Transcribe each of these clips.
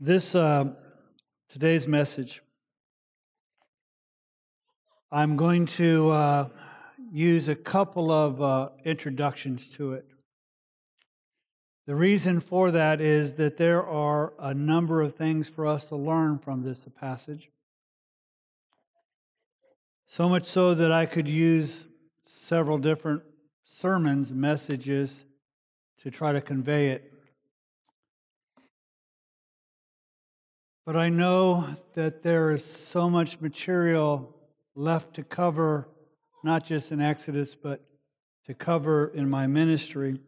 This uh, today's message, I'm going to uh, use a couple of uh, introductions to it. The reason for that is that there are a number of things for us to learn from this passage. So much so that I could use several different sermons, messages to try to convey it. But I know that there is so much material left to cover, not just in Exodus, but to cover in my ministry.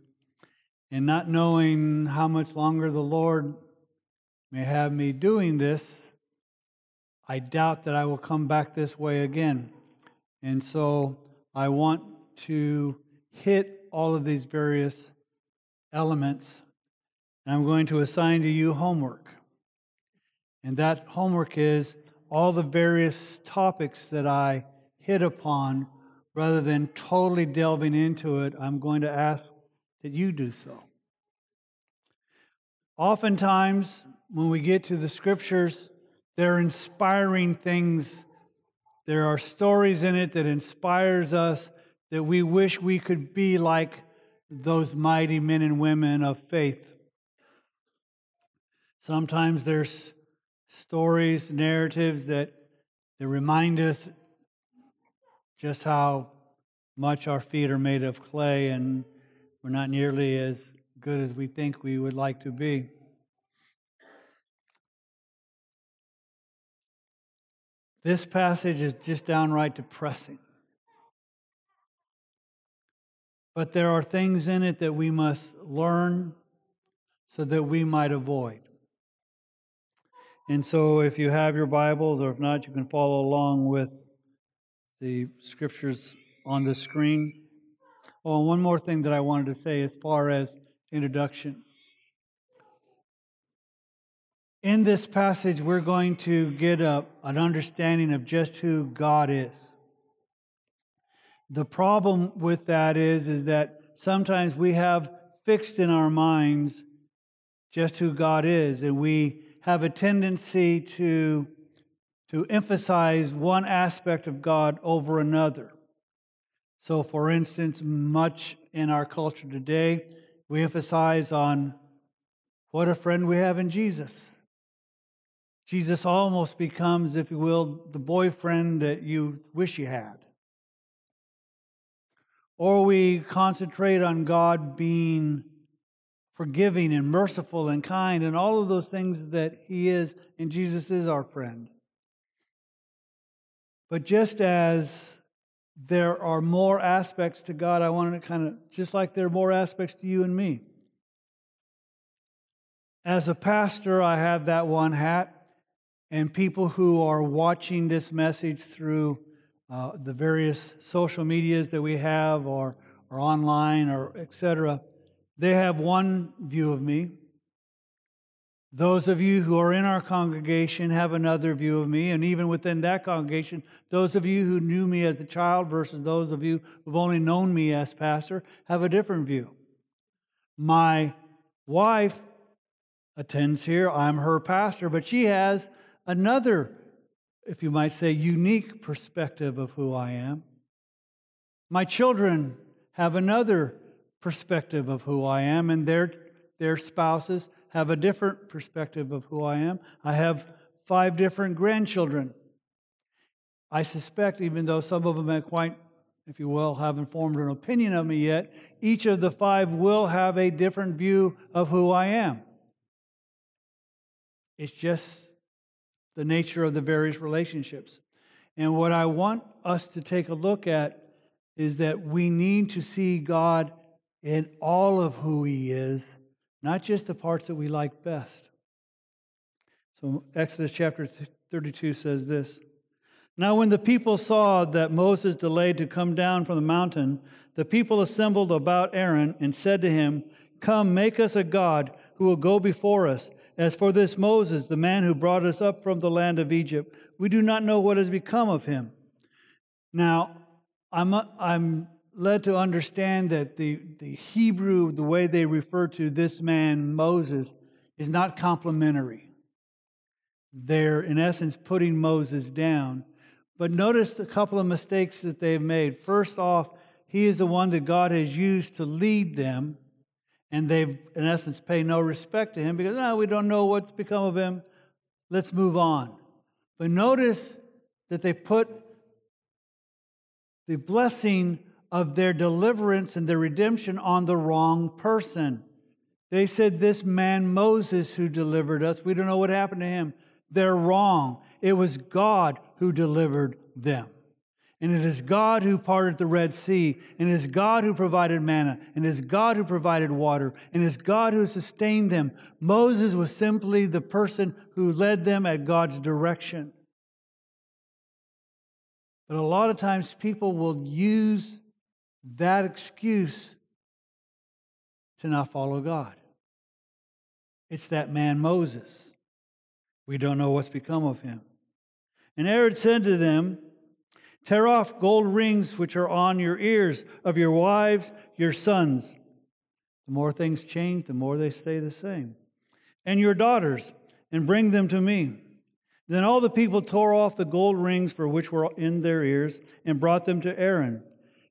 And not knowing how much longer the Lord may have me doing this, I doubt that I will come back this way again. And so I want to hit all of these various elements. And I'm going to assign to you homework. And that homework is all the various topics that I hit upon, rather than totally delving into it, I'm going to ask that you do so. Oftentimes, when we get to the scriptures, they're inspiring things. There are stories in it that inspires us that we wish we could be like those mighty men and women of faith. Sometimes there's stories, narratives that, that remind us just how much our feet are made of clay and we're not nearly as good as we think we would like to be. This passage is just downright depressing. But there are things in it that we must learn so that we might avoid. And so, if you have your Bibles, or if not, you can follow along with the scriptures on the screen. Oh, and one more thing that I wanted to say as far as introduction. In this passage, we're going to get a, an understanding of just who God is. The problem with that is, is that sometimes we have fixed in our minds just who God is, and we have a tendency to, to emphasize one aspect of God over another. So, for instance, much in our culture today, we emphasize on what a friend we have in Jesus. Jesus almost becomes, if you will, the boyfriend that you wish you had. Or we concentrate on God being forgiving and merciful and kind and all of those things that He is, and Jesus is our friend. But just as there are more aspects to God, I wanted to kind of, just like there are more aspects to you and me. As a pastor, I have that one hat, and people who are watching this message through uh, the various social medias that we have or, or online or etc they have one view of me. Those of you who are in our congregation have another view of me. And even within that congregation, those of you who knew me as a child versus those of you who've only known me as pastor have a different view. My wife attends here. I'm her pastor, but she has another, if you might say, unique perspective of who I am. My children have another perspective of who I am, and their, their spouses have a different perspective of who I am. I have five different grandchildren. I suspect, even though some of them have quite, if you will, haven't formed an opinion of me yet, each of the five will have a different view of who I am. It's just the nature of the various relationships. And what I want us to take a look at is that we need to see God in all of who He is, not just the parts that we like best. So, Exodus chapter 32 says this Now, when the people saw that Moses delayed to come down from the mountain, the people assembled about Aaron and said to him, Come, make us a God who will go before us. As for this Moses, the man who brought us up from the land of Egypt, we do not know what has become of him. Now, I'm, I'm led to understand that the, the Hebrew, the way they refer to this man, Moses, is not complimentary. they're, in essence, putting Moses down. But notice a couple of mistakes that they've made. First off, he is the one that God has used to lead them, and they've, in essence, pay no respect to him because, oh, we don't know what's become of him. Let's move on. But notice that they put the blessing of their deliverance and their redemption on the wrong person. They said, This man Moses who delivered us, we don't know what happened to him. They're wrong. It was God who delivered them. And it is God who parted the Red Sea, and it is God who provided manna, and it is God who provided water, and it is God who sustained them. Moses was simply the person who led them at God's direction. But a lot of times people will use that excuse to not follow God. It's that man Moses. We don't know what's become of him. And Aaron said to them, Tear off gold rings which are on your ears of your wives, your sons. The more things change, the more they stay the same. And your daughters, and bring them to me. Then all the people tore off the gold rings for which were in their ears and brought them to Aaron.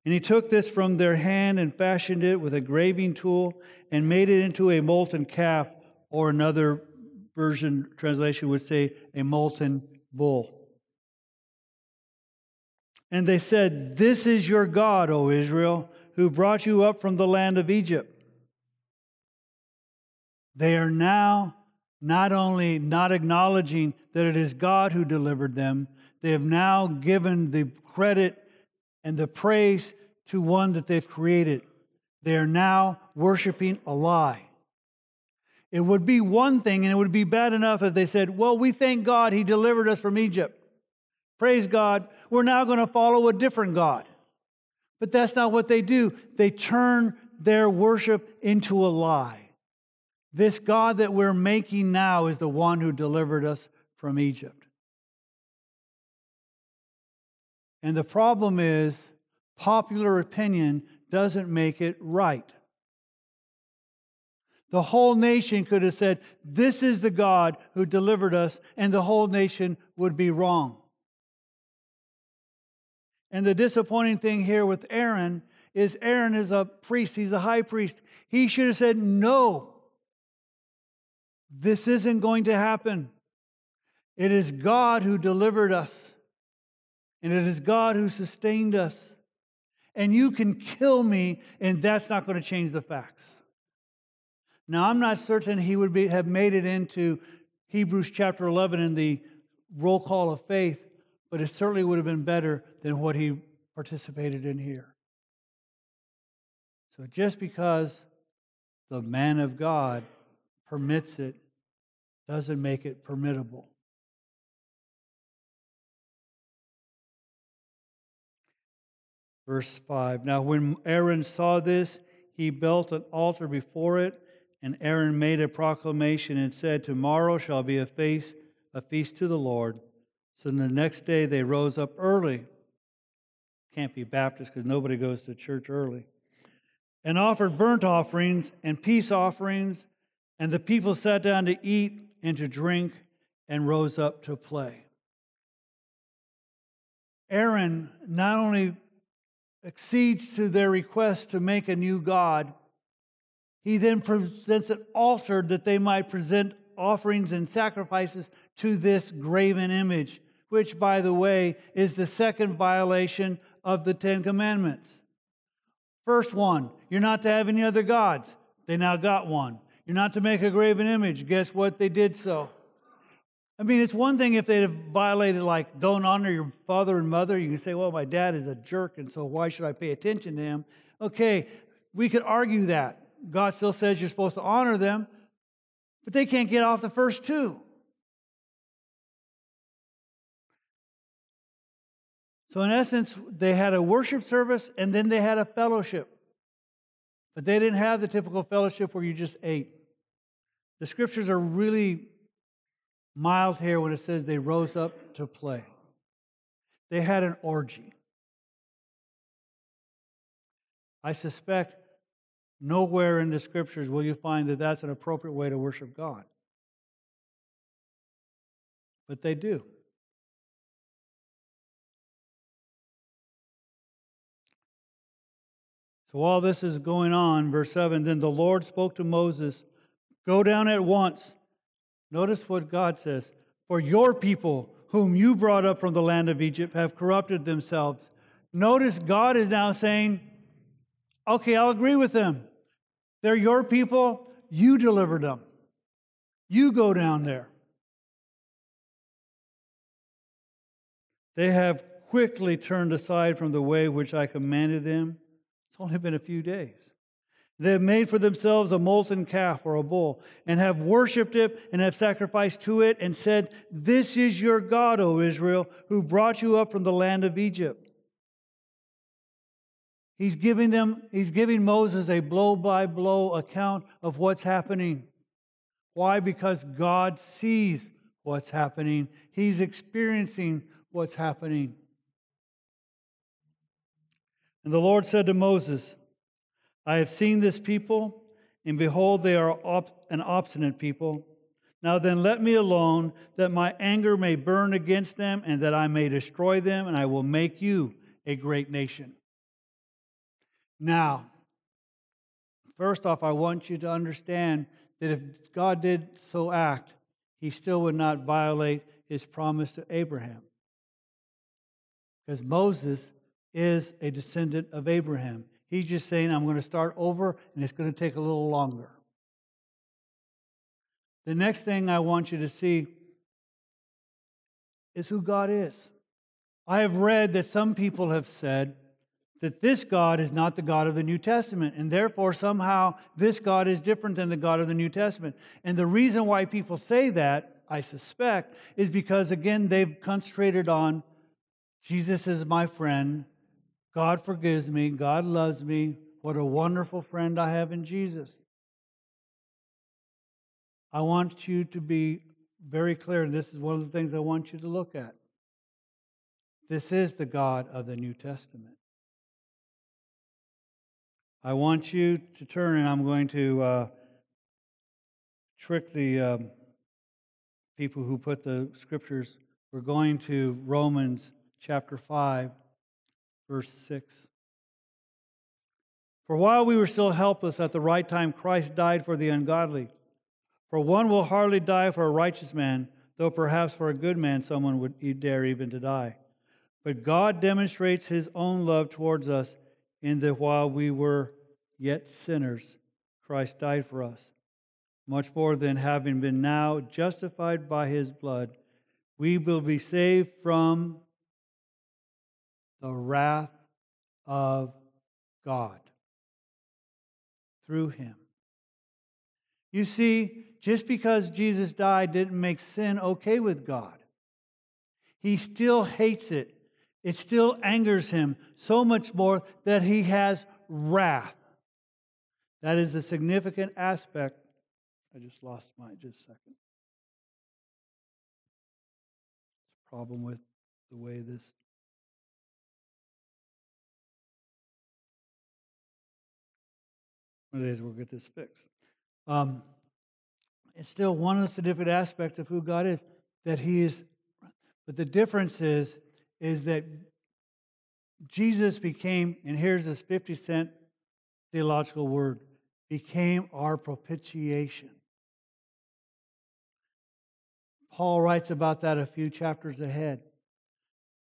And he took this from their hand and fashioned it with a graving tool and made it into a molten calf, or another version translation would say a molten bull. And they said, This is your God, O Israel, who brought you up from the land of Egypt. They are now not only not acknowledging that it is God who delivered them, they have now given the credit and the praise to one that they've created. They are now worshiping a lie. It would be one thing, and it would be bad enough if they said, Well, we thank God he delivered us from Egypt. Praise God. We're now going to follow a different God. But that's not what they do. They turn their worship into a lie. This God that we're making now is the one who delivered us from Egypt. And the problem is, popular opinion doesn't make it right. The whole nation could have said, This is the God who delivered us, and the whole nation would be wrong. And the disappointing thing here with Aaron is Aaron is a priest, he's a high priest. He should have said, No, this isn't going to happen. It is God who delivered us, and it is God who sustained us. And you can kill me, and that's not going to change the facts. Now, I'm not certain he would be, have made it into Hebrews chapter 11 in the roll call of faith, but it certainly would have been better than what he participated in here. So just because the man of God permits it doesn't make it permittable. Verse 5 Now, when Aaron saw this, he built an altar before it, and Aaron made a proclamation and said, Tomorrow shall be a feast, a feast to the Lord. So the next day they rose up early. Can't be Baptist because nobody goes to church early. And offered burnt offerings and peace offerings. And the people sat down to eat and to drink and rose up to play. Aaron not only accedes to their request to make a new God, he then presents an altar that they might present offerings and sacrifices to this graven image which, by the way, is the second violation of the Ten Commandments. First one, you're not to have any other gods. They now got one. You're not to make a graven image. Guess what? They did so. I mean, it's one thing if they'd have violated, like, don't honor your father and mother. You can say, well, my dad is a jerk, and so why should I pay attention to him? Okay, we could argue that. God still says you're supposed to honor them, but they can't get off the first two. So, in essence, they had a worship service and then they had a fellowship. But they didn't have the typical fellowship where you just ate. The scriptures are really mild here when it says they rose up to play. They had an orgy. I suspect nowhere in the scriptures will you find that that's an appropriate way to worship God. but they do. So while this is going on, verse 7 then the Lord spoke to Moses, Go down at once. Notice what God says For your people, whom you brought up from the land of Egypt, have corrupted themselves. Notice God is now saying, Okay, I'll agree with them. They're your people. You delivered them. You go down there. They have quickly turned aside from the way which I commanded them it's only been a few days. They have made for themselves a molten calf or a bull, and have worshipped it, and have sacrificed to it, and said, This is your God, O Israel, who brought you up from the land of Egypt. He's giving them, he's giving Moses a blow by blow account of what's happening. Why? Because God sees what's happening. He's experiencing what's happening. And the Lord said to Moses, I have seen this people, and behold, they are op- an obstinate people. Now then, let me alone, that my anger may burn against them, and that I may destroy them, and I will make you a great nation. Now, first off, I want you to understand that if God did so act, he still would not violate his promise to Abraham. Because Moses is a descendant of Abraham. He's just saying, I'm going to start over and it's going to take a little longer. The next thing I want you to see is who God is. I have read that some people have said that this God is not the God of the New Testament, and therefore somehow this God is different than the God of the New Testament. And the reason why people say that, I suspect, is because, again, they've concentrated on Jesus is my friend, God forgives me. God loves me. What a wonderful friend I have in Jesus. I want you to be very clear, and this is one of the things I want you to look at. This is the God of the New Testament. I want you to turn, and I'm going to uh, trick the um, people who put the scriptures. We're going to Romans chapter 5 verse 6. For while we were still helpless, at the right time Christ died for the ungodly. For one will hardly die for a righteous man, though perhaps for a good man someone would dare even to die. But God demonstrates his own love towards us in that while we were yet sinners, Christ died for us. Much more than having been now justified by his blood, we will be saved from the wrath of God through him. You see, just because Jesus died didn't make sin okay with God. He still hates it. It still angers him so much more that he has wrath. That is a significant aspect. I just lost mine just a second. Problem with the way this One of we'll get this fixed. Um, it's still one of the significant aspects of who God is that He is. But the difference is, is that Jesus became, and here's this 50 cent theological word, became our propitiation. Paul writes about that a few chapters ahead.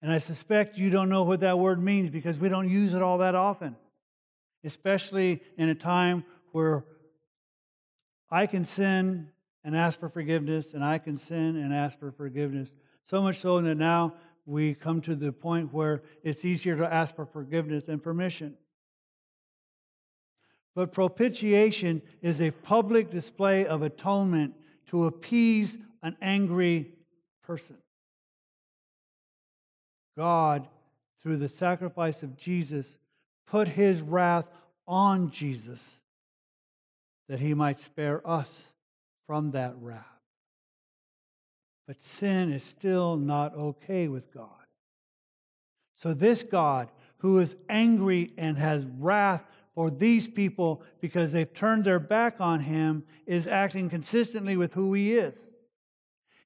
And I suspect you don't know what that word means because we don't use it all that often especially in a time where I can sin and ask for forgiveness, and I can sin and ask for forgiveness. So much so that now we come to the point where it's easier to ask for forgiveness and permission. But propitiation is a public display of atonement to appease an angry person. God, through the sacrifice of Jesus, put his wrath on Jesus that he might spare us from that wrath. But sin is still not okay with God. So, this God, who is angry and has wrath for these people because they've turned their back on him, is acting consistently with who he is.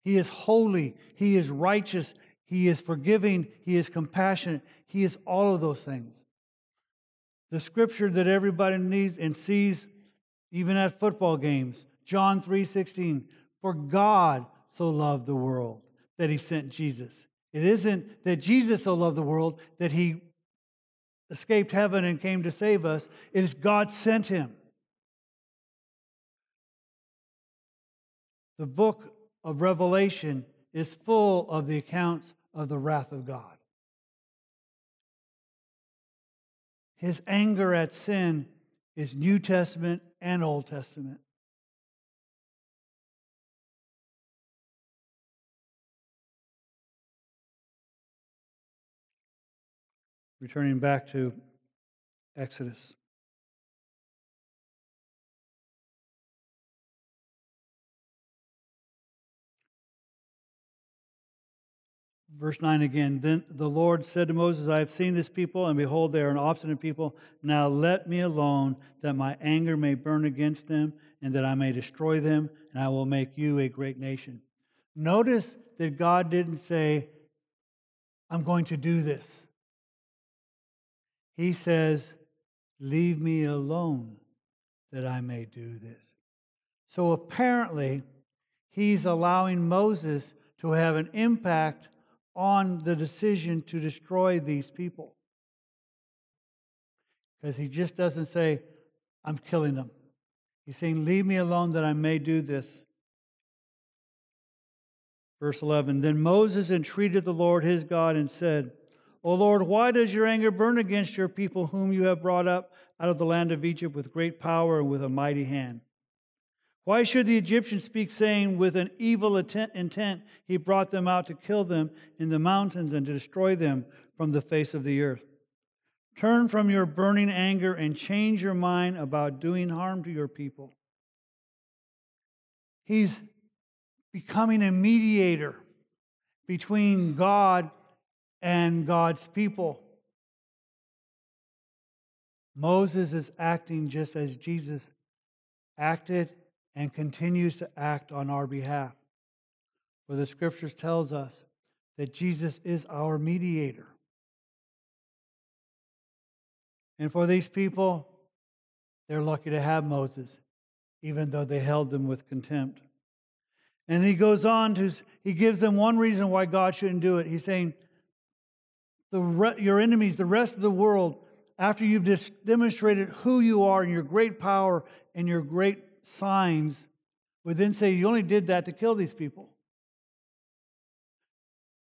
He is holy. He is righteous. He is forgiving. He is compassionate. He is all of those things. The scripture that everybody needs and sees even at football games, John 3:16, for God so loved the world that he sent Jesus. It isn't that Jesus so loved the world that he escaped heaven and came to save us. It is God sent him. The book of Revelation is full of the accounts of the wrath of God. His anger at sin is New Testament and Old Testament. Returning back to Exodus. Verse 9 again Then the Lord said to Moses, I have seen this people, and behold, they are an obstinate people. Now let me alone, that my anger may burn against them, and that I may destroy them, and I will make you a great nation. Notice that God didn't say, I'm going to do this. He says, Leave me alone that I may do this. So apparently, he's allowing Moses to have an impact on the decision to destroy these people. Because he just doesn't say, I'm killing them. He's saying, Leave me alone that I may do this. Verse 11 Then Moses entreated the Lord his God and said, O Lord, why does your anger burn against your people, whom you have brought up out of the land of Egypt with great power and with a mighty hand? Why should the Egyptians speak, saying, With an evil intent he brought them out to kill them in the mountains and to destroy them from the face of the earth? Turn from your burning anger and change your mind about doing harm to your people. He's becoming a mediator between God and God's people. Moses is acting just as Jesus acted and continues to act on our behalf. For the scriptures tells us that Jesus is our mediator. And for these people, they're lucky to have Moses, even though they held them with contempt. And he goes on to, he gives them one reason why God shouldn't do it. He's saying, the, your enemies, the rest of the world, after you've demonstrated who you are and your great power and your great signs would then say, You only did that to kill these people.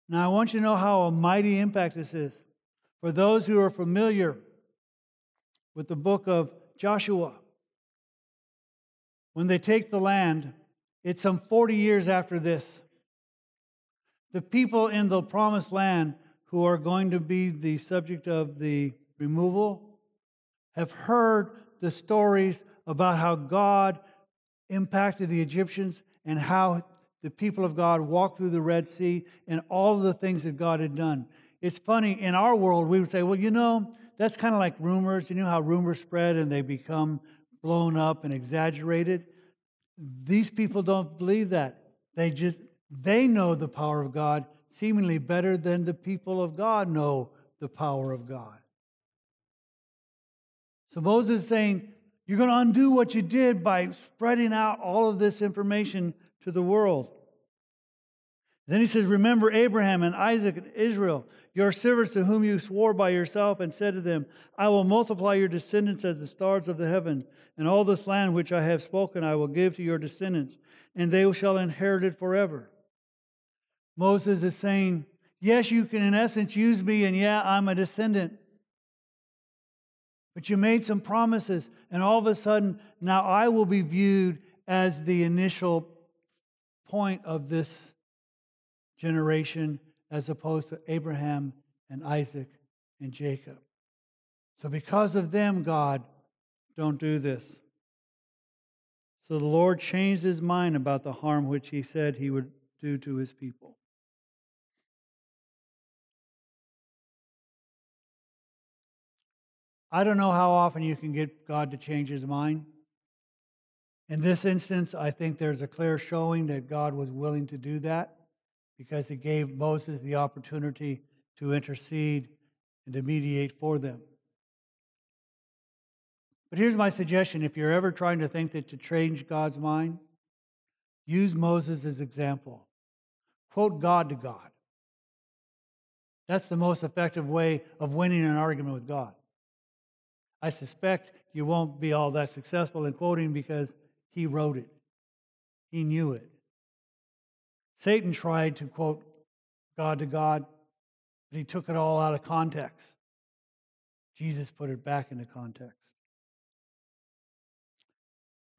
Now, I want you to know how a mighty impact this is. For those who are familiar with the book of Joshua, when they take the land, it's some 40 years after this. The people in the promised land who are going to be the subject of the removal have heard the stories about how God impacted the Egyptians and how the people of God walked through the Red Sea and all the things that God had done. It's funny, in our world, we would say, well, you know, that's kind of like rumors. You know how rumors spread and they become blown up and exaggerated? These people don't believe that. They just, they know the power of God seemingly better than the people of God know the power of God. So Moses is saying, you're going to undo what you did by spreading out all of this information to the world. Then he says, Remember Abraham and Isaac and Israel, your servants to whom you swore by yourself, and said to them, I will multiply your descendants as the stars of the heaven, and all this land which I have spoken I will give to your descendants, and they shall inherit it forever. Moses is saying, Yes, you can, in essence, use me, and yeah, I'm a descendant. But you made some promises, and all of a sudden, now I will be viewed as the initial point of this generation as opposed to Abraham and Isaac and Jacob. So, because of them, God, don't do this. So the Lord changed his mind about the harm which he said he would do to his people. I don't know how often you can get God to change his mind. In this instance, I think there's a clear showing that God was willing to do that because he gave Moses the opportunity to intercede and to mediate for them. But here's my suggestion if you're ever trying to think that to change God's mind, use Moses as example. Quote God to God. That's the most effective way of winning an argument with God. I suspect you won't be all that successful in quoting because he wrote it, he knew it. Satan tried to quote God to God, but he took it all out of context. Jesus put it back into context.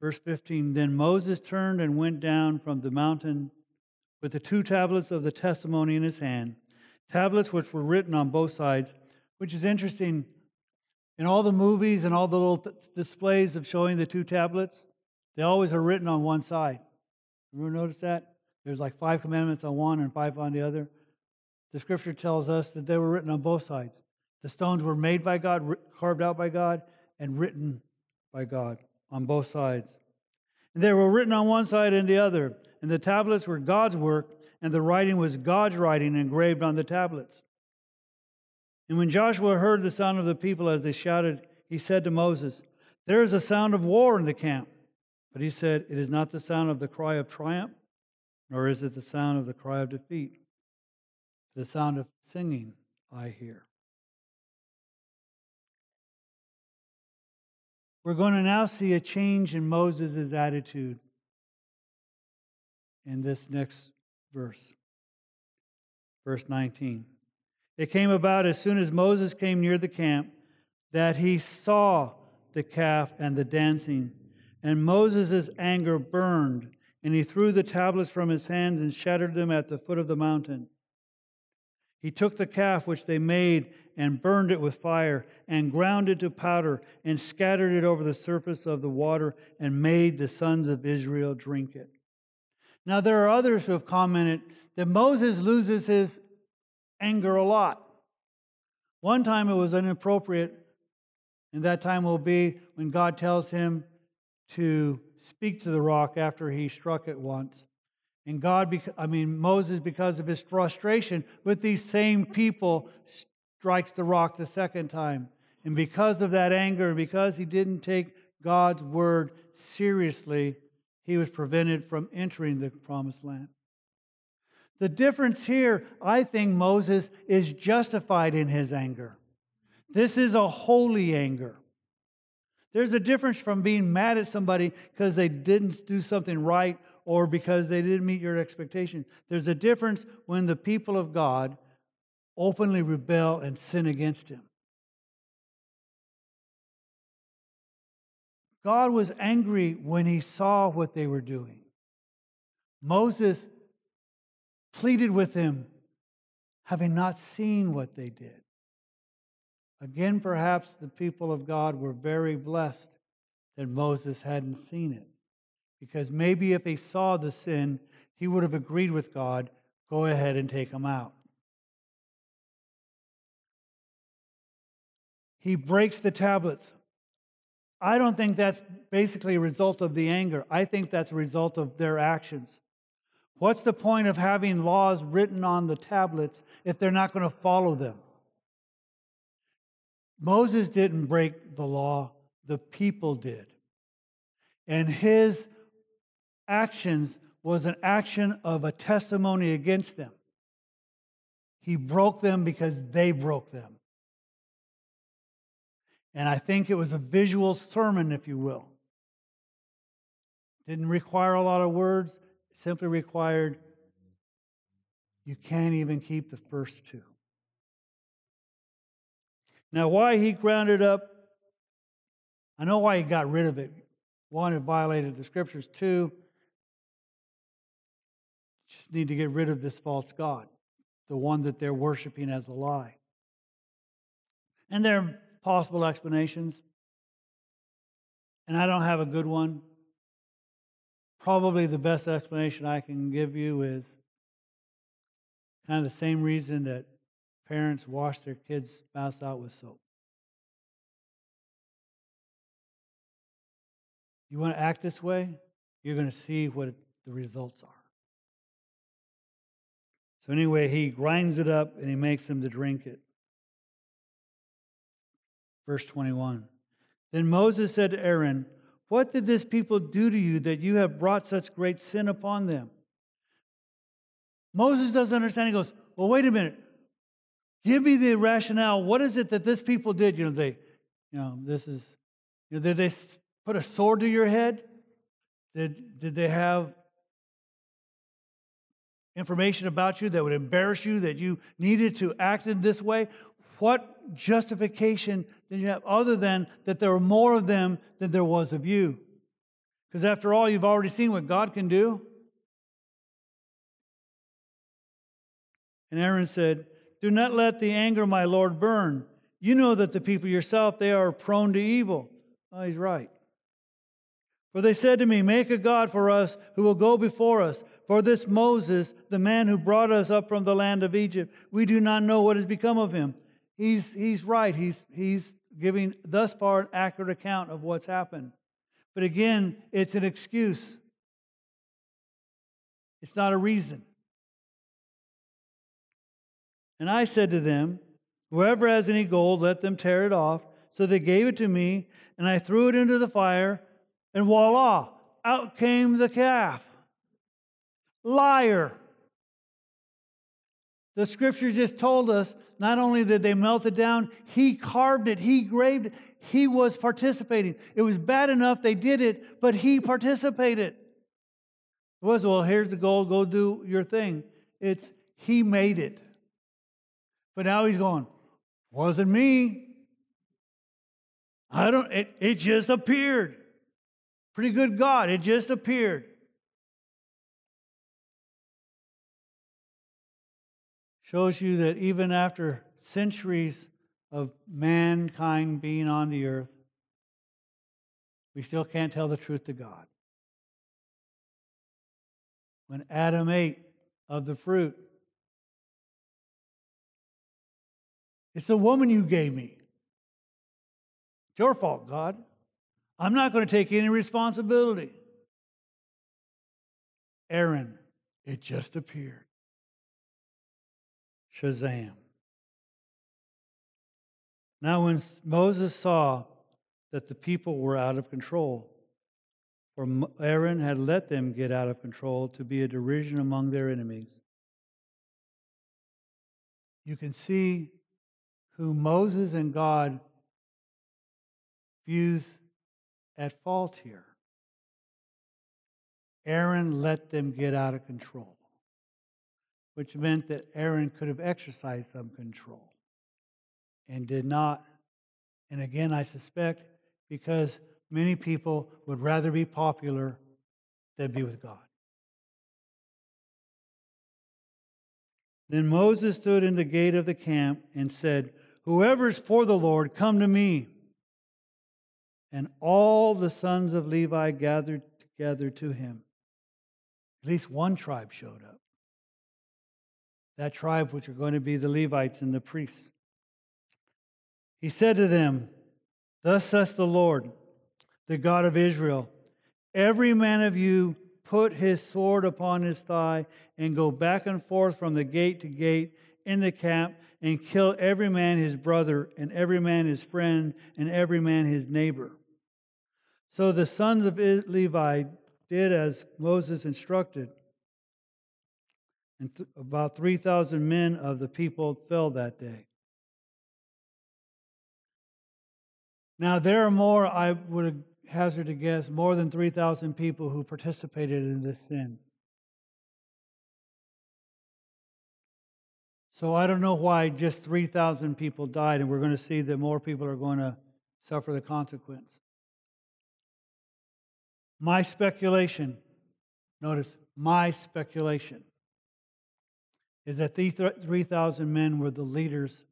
Verse 15 Then Moses turned and went down from the mountain with the two tablets of the testimony in his hand, tablets which were written on both sides, which is interesting. In all the movies and all the little displays of showing the two tablets, they always are written on one side. Ever notice that? There's like five commandments on one and five on the other. The scripture tells us that they were written on both sides. The stones were made by God, carved out by God, and written by God on both sides. And they were written on one side and the other, and the tablets were God's work, and the writing was God's writing engraved on the tablets. And when Joshua heard the sound of the people as they shouted, he said to Moses, There is a sound of war in the camp. But he said, It is not the sound of the cry of triumph, nor is it the sound of the cry of defeat. The sound of singing I hear. We're going to now see a change in Moses' attitude in this next verse. Verse 19. It came about as soon as Moses came near the camp that he saw the calf and the dancing, and Moses' anger burned, and he threw the tablets from his hands and shattered them at the foot of the mountain. He took the calf which they made and burned it with fire, and ground it to powder, and scattered it over the surface of the water, and made the sons of Israel drink it. Now, there are others who have commented that Moses loses his anger a lot. One time it was inappropriate, and that time will be when God tells him to speak to the rock after he struck it once. And God, I mean, Moses, because of his frustration with these same people, strikes the rock the second time. And because of that anger, and because he didn't take God's word seriously, he was prevented from entering the promised land. The difference here, I think Moses is justified in his anger. This is a holy anger. There's a difference from being mad at somebody because they didn't do something right or because they didn't meet your expectation. There's a difference when the people of God openly rebel and sin against Him. God was angry when He saw what they were doing. Moses pleaded with them, having not seen what they did. Again, perhaps the people of God were very blessed that Moses hadn't seen it. Because maybe if he saw the sin, he would have agreed with God go ahead and take them out. He breaks the tablets. I don't think that's basically a result of the anger. I think that's a result of their actions. What's the point of having laws written on the tablets if they're not going to follow them? Moses didn't break the law, the people did. And his actions was an action of a testimony against them. He broke them because they broke them. And I think it was a visual sermon, if you will. Didn't require a lot of words, it simply required you can't even keep the first two. Now, why he grounded up, I know why he got rid of it. One, it violated the scriptures. Two, just need to get rid of this false God, the one that they're worshiping as a lie. And there are possible explanations, and I don't have a good one. Probably the best explanation I can give you is kind of the same reason that parents wash their kids' mouths out with soap. You want to act this way? you're going to see what the results are. So, anyway, he grinds it up and he makes them to drink it. Verse 21. Then Moses said to Aaron, What did this people do to you that you have brought such great sin upon them? Moses doesn't understand. He goes, Well, wait a minute. Give me the rationale. What is it that this people did? You know, they, you know, this is, you know, did they put a sword to your head? Did, did they have information about you that would embarrass you, that you needed to act in this way? What justification did you have other than that there were more of them than there was of you? Because after all, you've already seen what God can do. And Aaron said, Do not let the anger of my Lord burn. You know that the people yourself, they are prone to evil. Oh, he's right. For they said to me, Make a God for us who will go before us. For this Moses, the man who brought us up from the land of Egypt, we do not know what has become of him. He's, he's right. He's, he's giving thus far an accurate account of what's happened. But again, it's an excuse, it's not a reason. And I said to them, Whoever has any gold, let them tear it off. So they gave it to me, and I threw it into the fire, and voila, out came the calf. Liar. The scripture just told us not only did they melt it down, he carved it, he graved it, he was participating. It was bad enough they did it, but he participated. It was, well, here's the gold, go do your thing. It's he made it. But now he's going, wasn't me. I don't, it, it just appeared. Pretty good God, it just appeared. Shows you that even after centuries of mankind being on the earth, we still can't tell the truth to God. When Adam ate of the fruit, It's the woman you gave me. It's your fault, God. I'm not going to take any responsibility. Aaron, it just appeared. Shazam. Now, when Moses saw that the people were out of control, for Aaron had let them get out of control to be a derision among their enemies, you can see who Moses and God views at fault here. Aaron let them get out of control, which meant that Aaron could have exercised some control and did not. And again, I suspect because many people would rather be popular than be with God. Then Moses stood in the gate of the camp and said, Whoever's for the Lord, come to me. And all the sons of Levi gathered together to him. At least one tribe showed up. That tribe, which are going to be the Levites and the priests. He said to them, Thus says the Lord, the God of Israel, every man of you put his sword upon his thigh and go back and forth from the gate to gate in the camp and kill every man his brother, and every man his friend, and every man his neighbor. So the sons of Levi did as Moses instructed. And th- about 3,000 men of the people fell that day. Now, there are more, I would hazard to guess, more than 3,000 people who participated in this sin. So I don't know why just 3,000 people died, and we're going to see that more people are going to suffer the consequence. My speculation, notice, my speculation, is that these 3,000 men were the leaders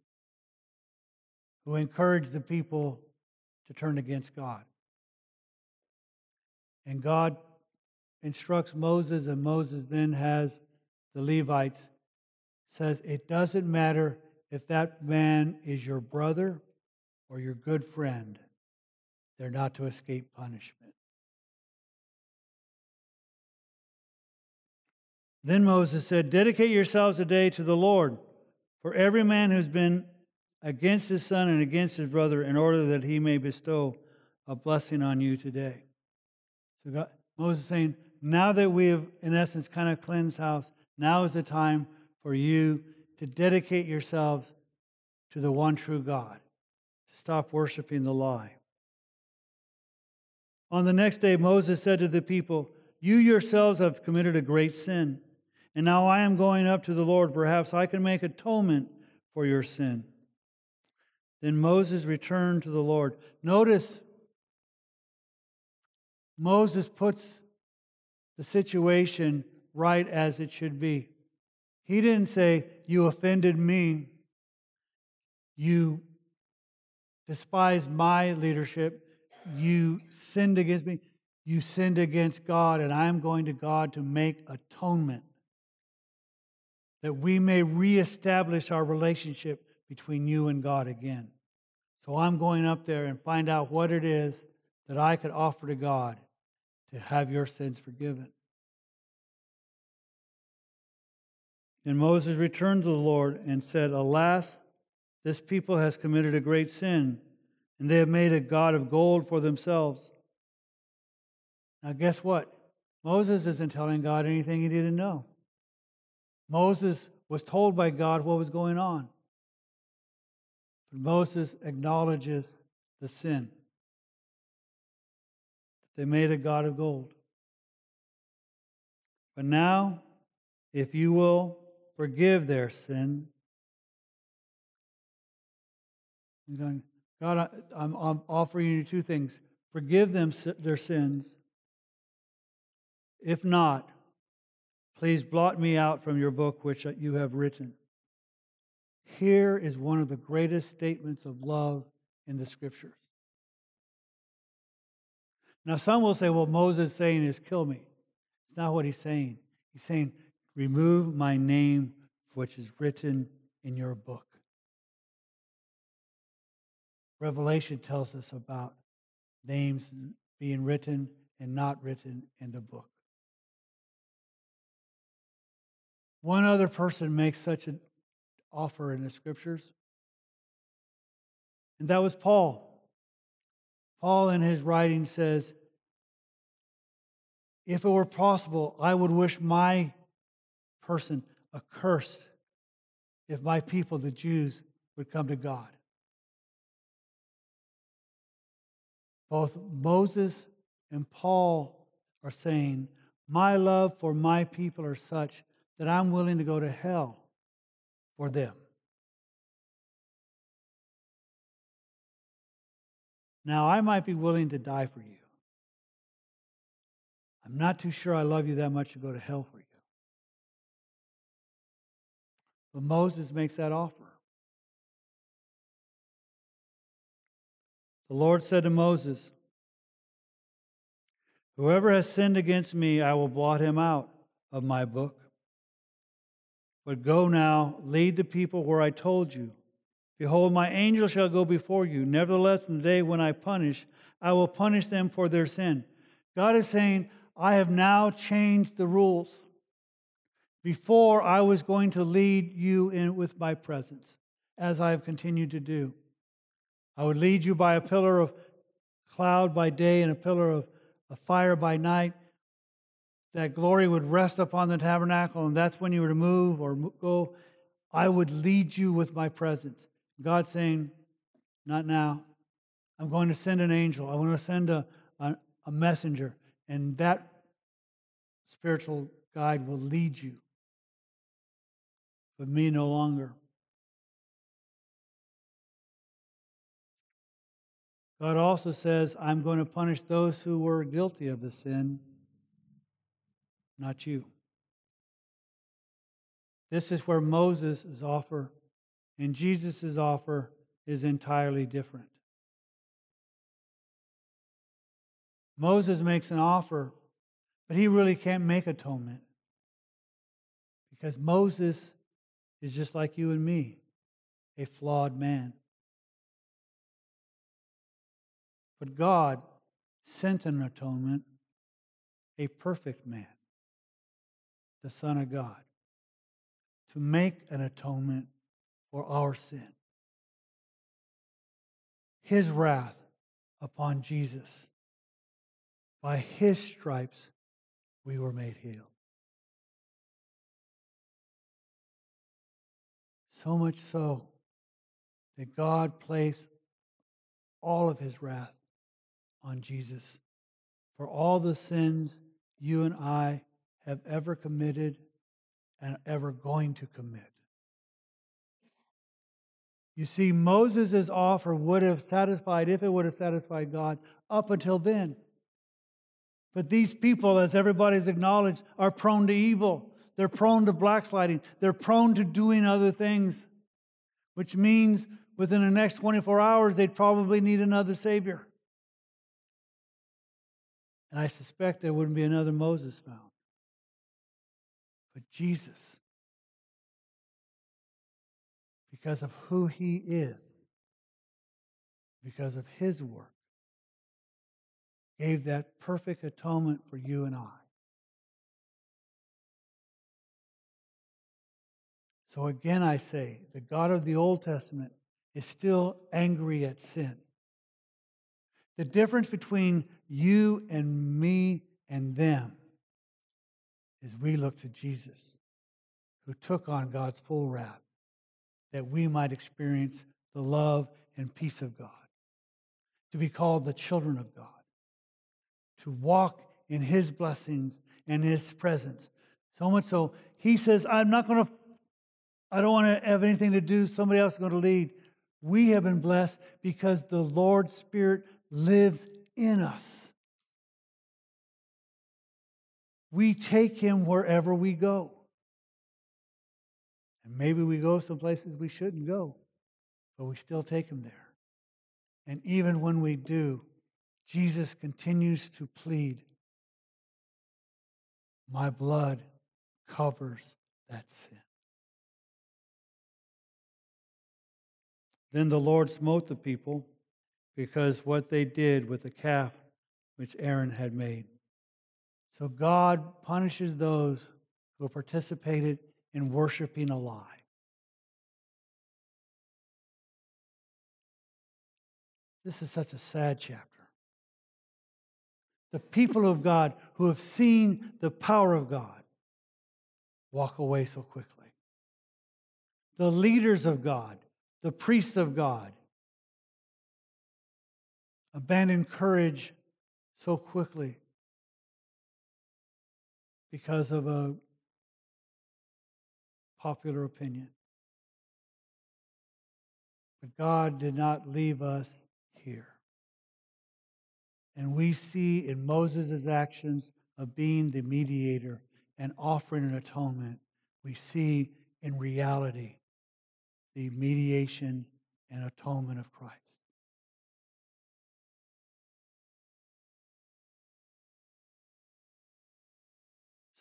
who encouraged the people to turn against God. And God instructs Moses, and Moses then has the Levites says it doesn't matter if that man is your brother or your good friend, they're not to escape punishment. Then Moses said, Dedicate yourselves today to the Lord, for every man who's been against his son and against his brother, in order that he may bestow a blessing on you today. So God, Moses saying, now that we have, in essence, kind of cleansed house, now is the time for you to dedicate yourselves to the one true God, to stop worshiping the lie. On the next day, Moses said to the people, You yourselves have committed a great sin, and now I am going up to the Lord. Perhaps I can make atonement for your sin. Then Moses returned to the Lord. Notice, Moses puts the situation right as it should be. He didn't say, You offended me. You despised my leadership. You sinned against me. You sinned against God, and I'm going to God to make atonement that we may reestablish our relationship between you and God again. So I'm going up there and find out what it is that I could offer to God to have your sins forgiven. And Moses returned to the Lord and said, Alas, this people has committed a great sin, and they have made a God of gold for themselves. Now, guess what? Moses isn't telling God anything he didn't know. Moses was told by God what was going on. But Moses acknowledges the sin. They made a God of gold. But now, if you will forgive their sin. God, I'm, offering you two things forgive them their sins. If not, please blot me out from your book which uh, you have written. Here is one of the greatest statements of love in the scriptures. Now, some will say, well, Moses saying is kill me. It's not what he's saying. He's saying, Remove my name, which is written in your book. Revelation tells us about names being written and not written in the book. One other person makes such an offer in the scriptures, and that was Paul. Paul, in his writing, says, If it were possible, I would wish my person accursed if my people, the Jews, would come to God. Both Moses and Paul are saying, My love for my people are such that I'm willing to go to hell for them. Now, I might be willing to die for you. I'm not too sure I love you that much to go to hell for you. But Moses makes that offer. The Lord said to Moses, Whoever has sinned against me, I will blot him out of my book. But go now, lead the people where I told you. Behold, my angel shall go before you. Nevertheless, in the day when I punish, I will punish them for their sin. God is saying, I have now changed the rules. Before, I was going to lead you in with my presence, as I have continued to do. I would lead you by a pillar of cloud by day and a pillar of, of fire by night. That glory would rest upon the tabernacle, and that's when you were to move or go. I would lead you with my presence. God saying, Not now. I'm going to send an angel. I want to send a, a, a messenger, and that spiritual guide will lead you but me no longer. God also says, I'm going to punish those who were guilty of the sin, not you. This is where Moses' offer and Jesus' offer is entirely different. Moses makes an offer, but he really can't make atonement because Moses is just like you and me, a flawed man. But God sent an atonement, a perfect man. The Son of God, to make an atonement for our sin. His wrath upon Jesus. By his stripes we were made healed. So much so that God placed all of his wrath on Jesus for all the sins you and I have ever committed and ever going to commit. You see, Moses' offer would have satisfied, if it would have satisfied God, up until then. But these people, as everybody's acknowledged, are prone to evil. They're prone to blacksliding. They're prone to doing other things, which means within the next 24 hours, they'd probably need another Savior. And I suspect there wouldn't be another Moses found. But Jesus, because of who he is, because of his work, gave that perfect atonement for you and I. So again, I say, the God of the Old Testament is still angry at sin. The difference between you and me and them is we look to Jesus, who took on God's full wrath, that we might experience the love and peace of God, to be called the children of God, to walk in his blessings and his presence. So much so, he says, I'm not going to, I don't want to have anything to do, somebody else is going to lead. We have been blessed because the Lord's Spirit lives in us. We take him wherever we go. And maybe we go some places we shouldn't go, but we still take him there. And even when we do, Jesus continues to plead, My blood covers that sin. Then the Lord smote the people because what they did with the calf which Aaron had made. So God punishes those who participated in worshiping a lie. This is such a sad chapter. The people of God who have seen the power of God walk away so quickly. The leaders of God, the priests of God, abandon courage so quickly because of a popular opinion. But God did not leave us here. And we see in Moses' actions of being the mediator and offering an atonement, we see in reality the mediation and atonement of Christ.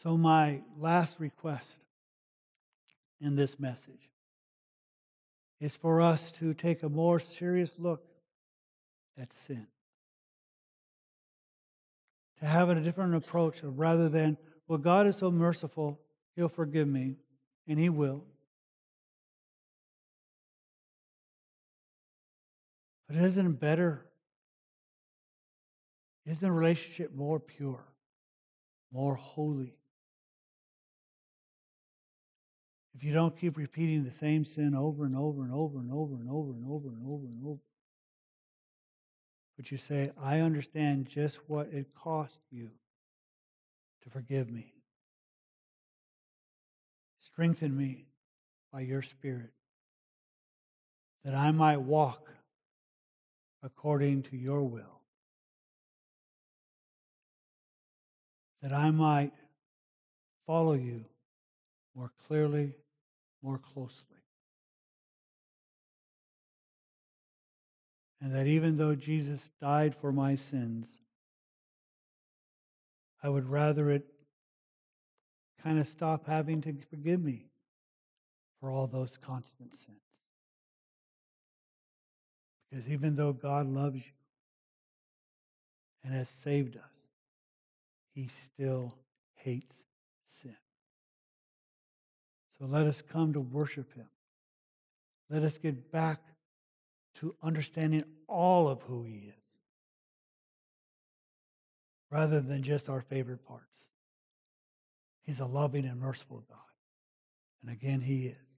So, my last request in this message is for us to take a more serious look at sin. To have a different approach of rather than, well, God is so merciful, He'll forgive me, and He will. But isn't it better? Isn't the relationship more pure, more holy? If you don't keep repeating the same sin over and over and over and over and over and over and over and over, but you say, I understand just what it cost you to forgive me. Strengthen me by your Spirit that I might walk according to your will, that I might follow you more clearly, more closely. And that even though Jesus died for my sins, I would rather it kind of stop having to forgive me for all those constant sins. Because even though God loves you and has saved us, he still hates. So let us come to worship him. Let us get back to understanding all of who he is rather than just our favorite parts. He's a loving and merciful God. And again, he is.